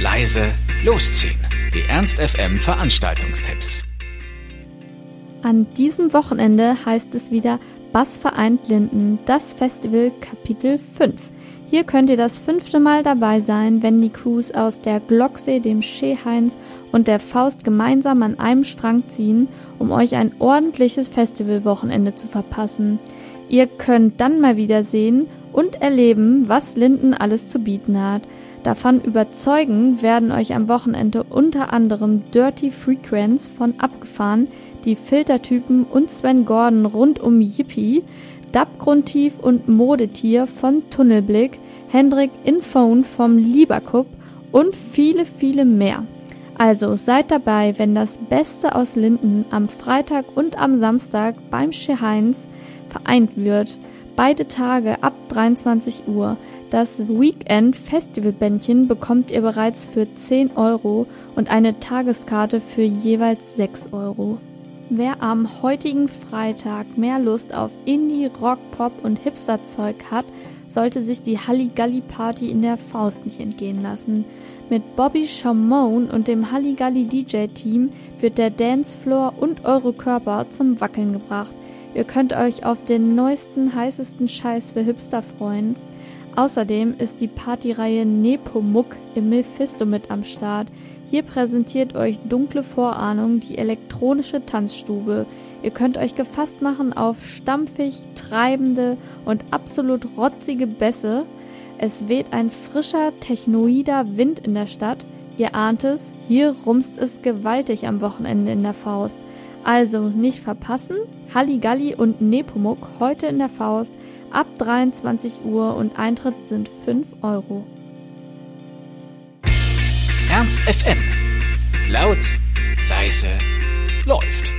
leise, losziehen. Die Ernst FM Veranstaltungstipps. An diesem Wochenende heißt es wieder Bass vereint Linden, das Festival Kapitel 5. Hier könnt ihr das fünfte Mal dabei sein, wenn die Crews aus der Glocksee, dem Scheeheinz und der Faust gemeinsam an einem Strang ziehen, um euch ein ordentliches Festivalwochenende zu verpassen. Ihr könnt dann mal wieder sehen und erleben, was Linden alles zu bieten hat. Davon überzeugen werden euch am Wochenende unter anderem Dirty Frequenz von Abgefahren, die Filtertypen und Sven Gordon rund um Yippie, Dab-Grundtief und Modetier von Tunnelblick, Hendrik Infone vom Lieberkup und viele, viele mehr. Also seid dabei, wenn das Beste aus Linden am Freitag und am Samstag beim Scheheins vereint wird. Beide Tage ab 23 Uhr. Das Weekend Festivalbändchen bekommt ihr bereits für 10 Euro und eine Tageskarte für jeweils 6 Euro. Wer am heutigen Freitag mehr Lust auf Indie, Rock, Pop und Hipster-Zeug hat, sollte sich die Halligalli-Party in der Faust nicht entgehen lassen. Mit Bobby Chamon und dem Halligalli DJ-Team wird der Dancefloor und eure Körper zum Wackeln gebracht. Ihr könnt euch auf den neuesten, heißesten Scheiß für Hipster freuen. Außerdem ist die Partyreihe Nepomuk im Mephisto mit am Start. Hier präsentiert euch Dunkle Vorahnung die elektronische Tanzstube. Ihr könnt euch gefasst machen auf stampfig, treibende und absolut rotzige Bässe. Es weht ein frischer, technoider Wind in der Stadt. Ihr ahnt es, hier rumst es gewaltig am Wochenende in der Faust. Also nicht verpassen, Halligalli und Nepomuk heute in der Faust ab 23 Uhr und Eintritt sind 5 Euro. Ernst FM. Laut, leise, läuft.